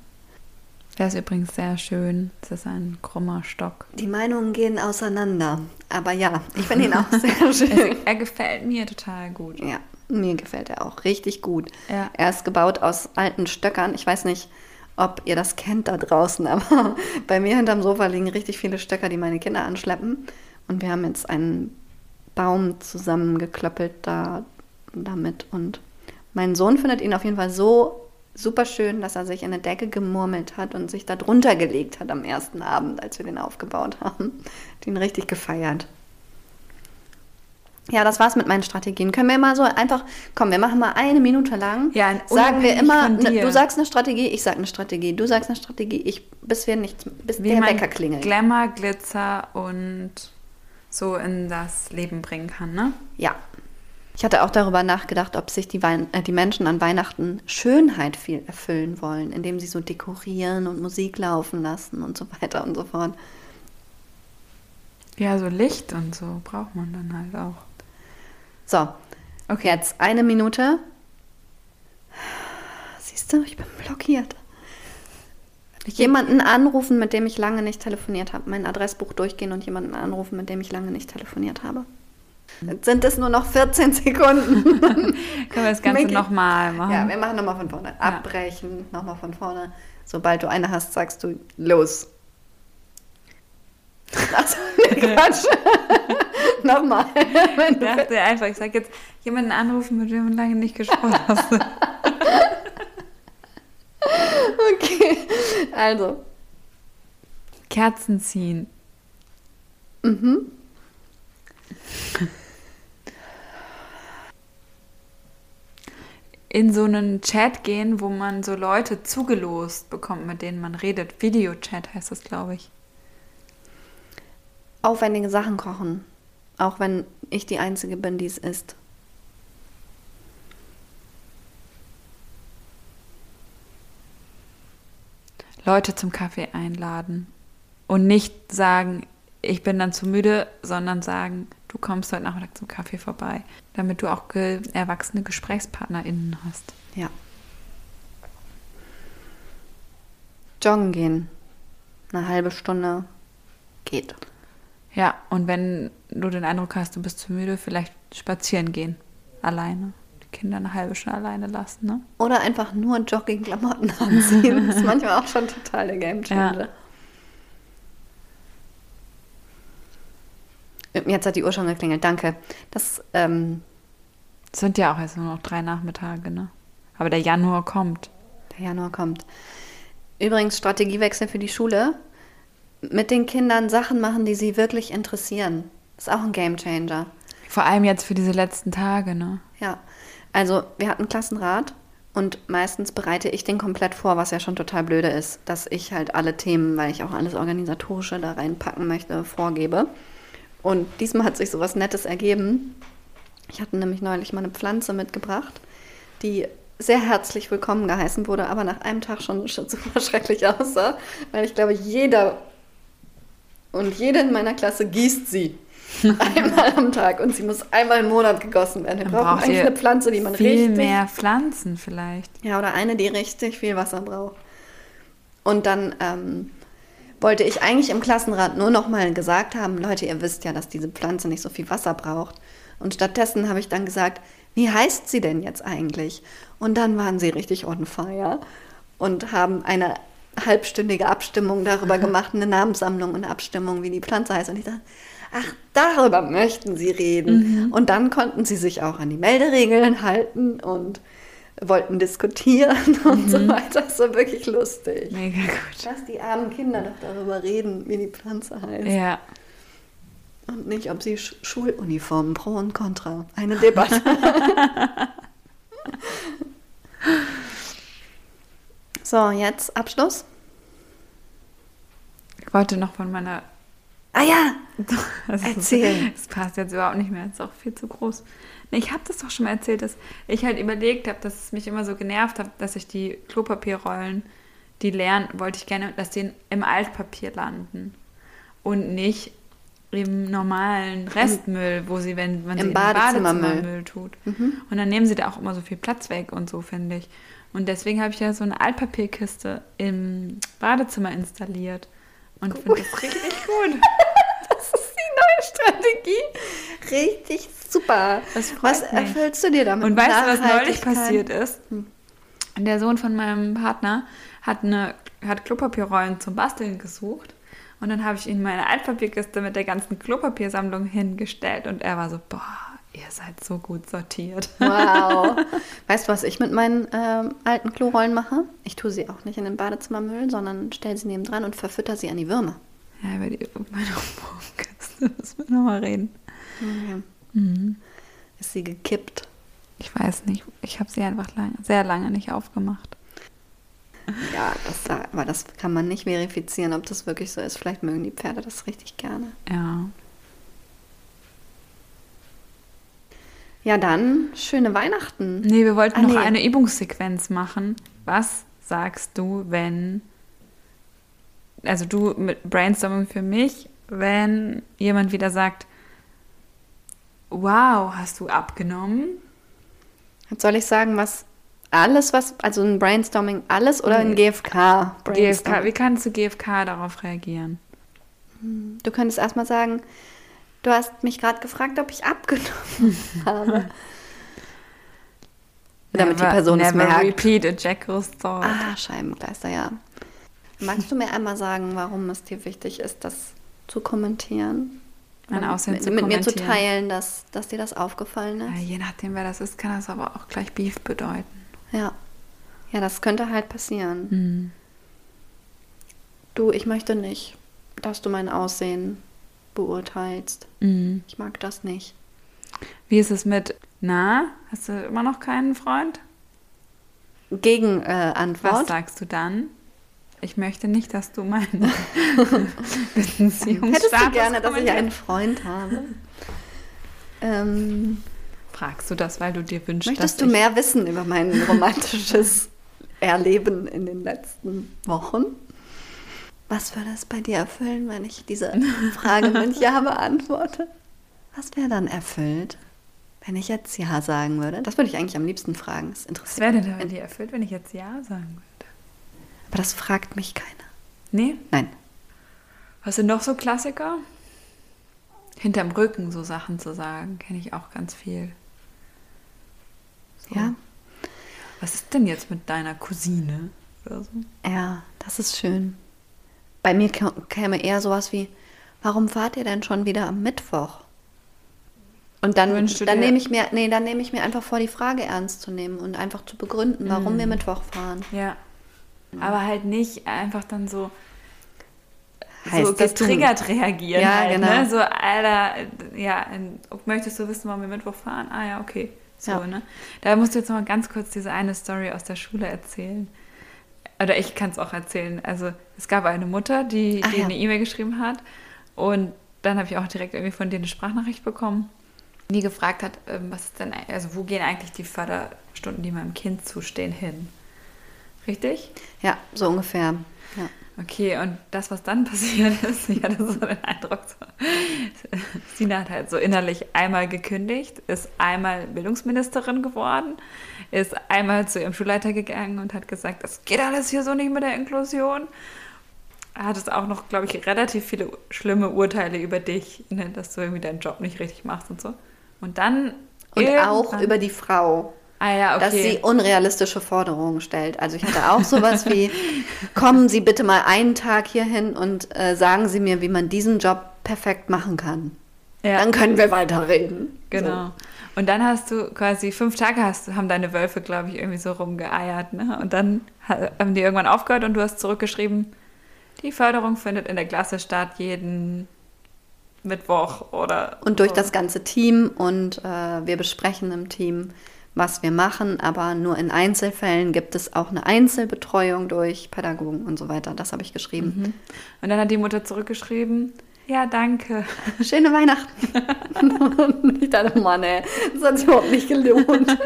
Der ist übrigens sehr schön. Das ist ein krummer Stock. Die Meinungen gehen auseinander. Aber ja, ich finde ihn auch sehr [laughs] schön. Er gefällt mir total gut. Ja, mir gefällt er auch richtig gut. Ja. Er ist gebaut aus alten Stöckern. Ich weiß nicht, ob ihr das kennt da draußen, aber bei mir hinterm Sofa liegen richtig viele Stöcker, die meine Kinder anschleppen. Und wir haben jetzt einen Baum zusammengeklöppelt da, damit. Und mein Sohn findet ihn auf jeden Fall so super schön, dass er sich in eine Decke gemurmelt hat und sich da drunter gelegt hat am ersten Abend, als wir den aufgebaut [laughs] haben. Den richtig gefeiert. Ja, das war's mit meinen Strategien. Können wir mal so einfach, komm, wir machen mal eine Minute lang. Ja, sagen wir immer, ne, du sagst eine Strategie, ich sag eine Strategie, du sagst eine Strategie, ich, bis wir nichts, bis Wie der Wecker klingelt. Glamour, Glitzer und so in das Leben bringen kann, ne? Ja. Ich hatte auch darüber nachgedacht, ob sich die, Wein äh, die Menschen an Weihnachten Schönheit viel erfüllen wollen, indem sie so dekorieren und Musik laufen lassen und so weiter und so fort. Ja, so Licht und so braucht man dann halt auch. So, Okay. jetzt eine Minute. Siehst du, ich bin blockiert. Jemanden anrufen, mit dem ich lange nicht telefoniert habe. Mein Adressbuch durchgehen und jemanden anrufen, mit dem ich lange nicht telefoniert habe. Jetzt sind es nur noch 14 Sekunden. [laughs] Können wir das Ganze nochmal machen? Ja, wir machen nochmal von vorne. Abbrechen, nochmal von vorne. Sobald du eine hast, sagst du los. Achso, [laughs] nee, Quatsch. [laughs] nochmal. Ich dachte einfach, ich sag jetzt jemanden anrufen, mit dem du lange nicht gesprochen hast. [laughs] Okay, also. Kerzen ziehen. Mhm. In so einen Chat gehen, wo man so Leute zugelost bekommt, mit denen man redet. Videochat heißt das, glaube ich. Aufwendige Sachen kochen. Auch wenn ich die Einzige bin, die es isst. Leute zum Kaffee einladen. Und nicht sagen, ich bin dann zu müde, sondern sagen, du kommst heute Nachmittag zum Kaffee vorbei. Damit du auch ge erwachsene GesprächspartnerInnen hast. Ja. Joggen gehen. Eine halbe Stunde geht. Ja, und wenn du den Eindruck hast, du bist zu müde, vielleicht spazieren gehen. Alleine. Kinder eine halbe Stunde alleine lassen, ne? Oder einfach nur Jogging-Klamotten [laughs] anziehen. Das ist manchmal auch schon total der Gamechanger. Jetzt hat die Uhr schon geklingelt, danke. Das, ähm, sind ja auch jetzt nur noch drei Nachmittage, ne? Aber der Januar kommt. der Januar kommt. Übrigens, Strategiewechsel für die Schule. Mit den Kindern Sachen machen, die sie wirklich interessieren. Ist auch ein Gamechanger. Vor allem jetzt für diese letzten Tage, ne? Ja, also wir hatten Klassenrat und meistens bereite ich den komplett vor, was ja schon total blöde ist, dass ich halt alle Themen, weil ich auch alles Organisatorische da reinpacken möchte, vorgebe. Und diesmal hat sich sowas Nettes ergeben. Ich hatte nämlich neulich mal eine Pflanze mitgebracht, die sehr herzlich willkommen geheißen wurde, aber nach einem Tag schon, [laughs] super schrecklich aussah, weil ich glaube, jeder und jede in meiner Klasse gießt sie. [laughs] einmal am Tag und sie muss einmal im Monat gegossen werden. Wir Dann brauchen braucht eigentlich ihr eine Pflanze, die man Viel richtig mehr Pflanzen vielleicht. Ja, oder eine, die richtig viel Wasser braucht. Und dann ähm, wollte ich eigentlich im Klassenrat nur noch mal gesagt haben, Leute, ihr wisst ja, dass diese Pflanze nicht so viel Wasser braucht. Und stattdessen habe ich dann gesagt, wie heißt sie denn jetzt eigentlich? Und dann waren sie richtig on fire und haben eine halbstündige Abstimmung darüber [laughs] gemacht, eine Namenssammlung und eine Abstimmung, wie die Pflanze heißt. Und ich dachte, ach, darüber möchten sie reden. Und dann konnten sie sich auch an die Melderegeln halten und wollten diskutieren [laughs] und so weiter. Das war wirklich lustig. Mega gut. Lass die armen Kinder doch darüber reden, wie die Pflanze heißt. Ja. Und nicht, ob sie Sch Schuluniformen pro und contra. Eine Debatte. [laughs] so, jetzt Abschluss. Ich wollte noch von meiner. Ah ja, Das [laughs] ist- Erzähl. Das passt jetzt überhaupt nicht mehr. Das ist auch viel zu groß. Nee, ich habe das doch schon mal erzählt, dass ich halt überlegt habe, dass es mich immer so genervt hat, dass ich die Klopapierrollen, die leeren, wollte ich gerne, dass die im Altpapier landen. Und nicht im normalen Restmüll, wo sie, wenn man Im sie in den Badezimmermüll. Badezimmermüll tut. Und dann nehmen sie da auch immer so viel Platz weg und so, finde ich. Und deswegen habe ich ja so eine Altpapierkiste im Badezimmer installiert. Und finde das richtig gut. [laughs] das ist die neue Strategie. Richtig super. Was mich. erfüllst du dir damit? Und weißt du, was neulich passiert ist? Der Sohn von meinem Partner hat, eine, hat Klopapierrollen zum Basteln gesucht. Und dann habe ich ihm meine Altpapierkiste mit der ganzen Klopapiersammlung hingestellt. Und er war so, boah, ihr seid so gut sortiert. Wow. [laughs] Weißt du, was ich mit meinen ähm, alten Klorollen mache? Ich tue sie auch nicht in den Badezimmermüll, sondern stelle sie nebendran und verfütter sie an die Würmer. Ja, über die, meine Umbaukiste [laughs] müssen wir nochmal reden. Mhm. Ist sie gekippt? Ich weiß nicht, ich habe sie einfach lang, sehr lange nicht aufgemacht. Ja, das, aber das kann man nicht verifizieren, ob das wirklich so ist. Vielleicht mögen die Pferde das richtig gerne. Ja. Ja, dann schöne Weihnachten. Nee, wir wollten Ah, noch nee. eine Übungssequenz machen. Was sagst du, wenn. Also du mit Brainstorming für mich, wenn jemand wieder sagt, wow, hast du abgenommen? Jetzt soll ich sagen, was alles, was, also ein Brainstorming, alles oder ein GFK? GFK, wie kannst du GFK darauf reagieren? Du könntest erstmal sagen, du hast mich gerade gefragt, ob ich abgenommen [laughs] habe. Damit die Never- Person es never merkt. repeat a Jackal's thought. Ah, Scheibenkleister, ja. Magst du mir einmal sagen, warum es dir wichtig ist, das zu kommentieren? Mein Aussehen mit, zu mit mir zu kommentieren. teilen, dass, dass dir das aufgefallen Ja, ist? je nachdem, wer das ist, kann das aber auch gleich Beef bedeuten. Ja. Ja, das könnte halt passieren. Mhm. Du, ich möchte nicht, dass du mein Aussehen beurteilst. Mhm. Ich mag das nicht. Wie ist es mit, na, hast du immer noch keinen Freund? Gegenantwort. Äh, Was sagst du dann? Ich möchte nicht, dass du meinen [laughs] Beziehungsstatus Hättest du gerne, dass ich einen Freund habe? ähm, Fragst du das, weil du dir wünschst, möchtest dass du mehr wissen über mein romantisches Erleben in den letzten Wochen? Was würde es bei dir erfüllen, wenn ich diese Frage mit Ja [laughs] beantworte? Was wäre dann erfüllt, wenn ich jetzt Ja sagen würde? Das würde ich eigentlich am liebsten fragen. Das Was interessiert wäre denn bei dir erfüllt, wenn ich jetzt Ja sagen würde? Aber das fragt mich keiner. Nee? Nein. Was sind noch so Klassiker? Hinterm Rücken so Sachen zu sagen, kenne ich auch ganz viel. So. Ja? Was ist denn jetzt mit deiner Cousine? Oder so? Ja, das ist schön. Bei mir kä- käme eher sowas wie, warum fahrt ihr denn schon wieder am Mittwoch? Und dann, Wünschst du dann nehme ich mir, nee, dann nehme ich mir einfach vor, die Frage ernst zu nehmen und einfach zu begründen, warum Mm. wir Mittwoch fahren. Ja. Aber halt nicht einfach dann so, so Heißt tun. getriggert reagieren. Ja, halt, genau. Ne? So, Alter, ja, möchtest du wissen, warum wir Mittwoch fahren? Ah ja, okay. So, Ja. ne? Da musst du jetzt noch mal ganz kurz diese eine Story aus der Schule erzählen. Oder ich kann es auch erzählen. Also es gab eine Mutter, die, Ach die ja. eine E-Mail geschrieben hat. Und dann habe ich auch direkt irgendwie von denen eine Sprachnachricht bekommen, die gefragt hat, ähm, was ist denn, also wo gehen eigentlich die Förderstunden, die meinem Kind zustehen, hin? Richtig? Ja, so ungefähr. Ja. Okay, und das, was dann [laughs] passiert ist, ich hatte so den Eindruck, so, [laughs] Sina hat halt so innerlich einmal gekündigt, ist einmal Bildungsministerin geworden, ist einmal zu ihrem Schulleiter gegangen und hat gesagt, das geht alles hier so nicht mit der Inklusion. Hat es auch noch, glaube ich, relativ viele schlimme Urteile über dich, ne, dass du irgendwie deinen Job nicht richtig machst und so. Und dann. Und auch über die Frau. Ah ja, okay. dass sie unrealistische Forderungen stellt. Also ich hatte auch sowas wie, [laughs] kommen Sie bitte mal einen Tag hier hin und äh, sagen Sie mir, wie man diesen Job perfekt machen kann. Ja. Dann können wir weiterreden. Genau. Und dann hast du quasi fünf Tage hast, haben deine Wölfe, glaube ich, irgendwie so rumgeeiert. Ne? Und dann haben die irgendwann aufgehört und du hast zurückgeschrieben, die Förderung findet in der Klasse statt jeden Mittwoch oder. Und durch so. das ganze Team und äh, wir besprechen im Team, was wir machen, aber nur in Einzelfällen gibt es auch eine Einzelbetreuung durch Pädagogen und so weiter. Das habe ich geschrieben. Mhm. Und dann hat die Mutter zurückgeschrieben, ja, danke. Schöne Weihnachten. [laughs] und ich dachte, Mann, ey, das hat sich überhaupt nicht gelohnt.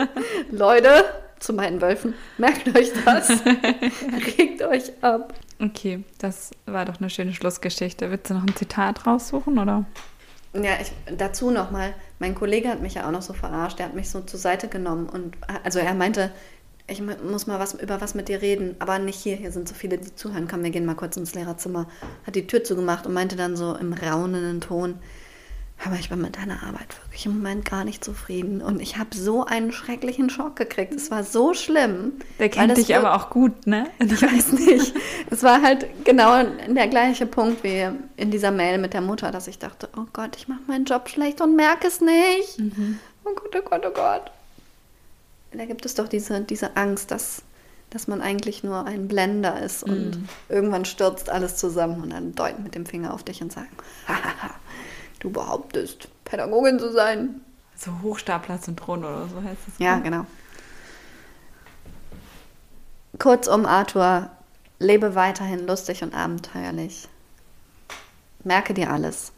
Leute, zu meinen Wölfen, merkt euch das. Regt euch ab. Okay, das war doch eine schöne Schlussgeschichte. Willst du noch ein Zitat raussuchen, oder? Ja, ich, dazu nochmal, mein Kollege hat mich ja auch noch so verarscht, der hat mich so zur Seite genommen und also er meinte, ich muss mal was über was mit dir reden, aber nicht hier, hier sind so viele, die zuhören. Komm, wir gehen mal kurz ins Lehrerzimmer. Hat die Tür zugemacht und meinte dann so im raunenden Ton, aber ich bin mit deiner Arbeit wirklich im Moment gar nicht zufrieden. Und ich habe so einen schrecklichen Schock gekriegt. Es war so schlimm. Der kennt dich aber auch gut, ne? [laughs] Ich weiß nicht. es war halt genau der gleiche Punkt wie in dieser Mail mit der Mutter, dass ich dachte, oh Gott, ich mache meinen Job schlecht und merke es nicht. Mhm. Oh Gott, oh Gott, oh Gott. Da gibt es doch diese, diese Angst, dass, dass man eigentlich nur ein Blender ist und mhm. irgendwann stürzt alles zusammen und dann deuten mit dem Finger auf dich und sagen, hahaha du behauptest, Pädagogin zu sein. So Hochstapler-Syndrom oder so heißt es. Ja, genau. Kurzum, Arthur, lebe weiterhin lustig und abenteuerlich. Merke dir alles.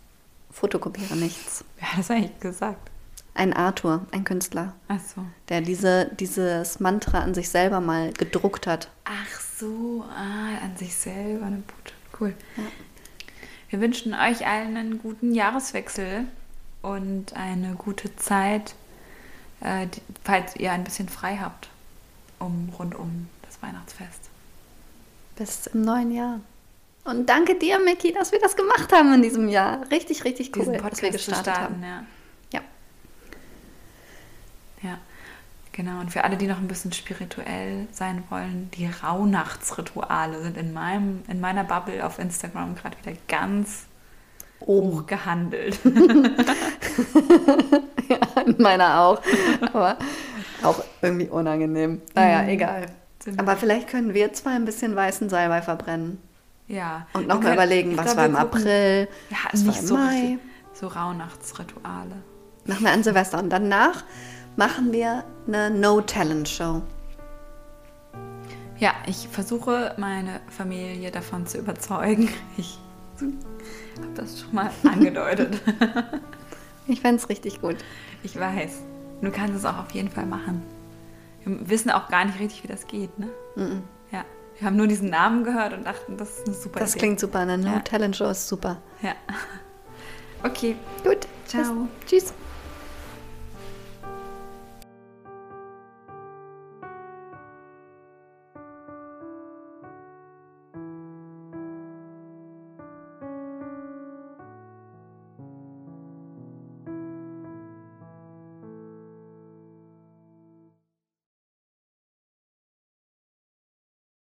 Fotokopiere nichts. Wer hat das eigentlich gesagt? Ein Arthur, ein Künstler. Ach so. Der diese, dieses Mantra an sich selber mal gedruckt hat. Ach so, ah, an sich selber eine Botschaft. Cool. Ja. Wir wünschen euch allen einen guten Jahreswechsel und eine gute Zeit, äh, die, falls ihr ein bisschen frei habt, um rund um das Weihnachtsfest. Bis im neuen Jahr. Und danke dir, Mickey, dass wir das gemacht haben in diesem Jahr. Richtig, richtig cool, dass wir gestartet haben. Ja. Ja. Ja. Genau, und für alle, die noch ein bisschen spirituell sein wollen, die Rauhnachtsrituale sind in, meinem, in meiner Bubble auf Instagram gerade wieder ganz hoch gehandelt. [laughs] ja, in meiner auch. Aber auch irgendwie unangenehm. Naja, mhm. egal. Aber vielleicht können wir zwei ein bisschen weißen Salbei verbrennen. Ja. Und nochmal überlegen, was glaub, war im April, hatten was war im Mai. So, so Rauhnachtsrituale. Machen wir an Silvester. Und danach machen wir eine No-Talent-Show. Ja, ich versuche meine Familie davon zu überzeugen. Ich habe das schon mal [laughs] angedeutet. ich fände es richtig gut. Ich weiß. Du kannst es auch auf jeden Fall machen. Wir wissen auch gar nicht richtig, wie das geht, ne? Mm -mm. Ja. Wir haben nur diesen Namen gehört und dachten, das ist eine super das Idee. Das klingt super. Eine No-Talent-Show ist super. Ja. Okay. Gut. Ciao. Bis. Tschüss.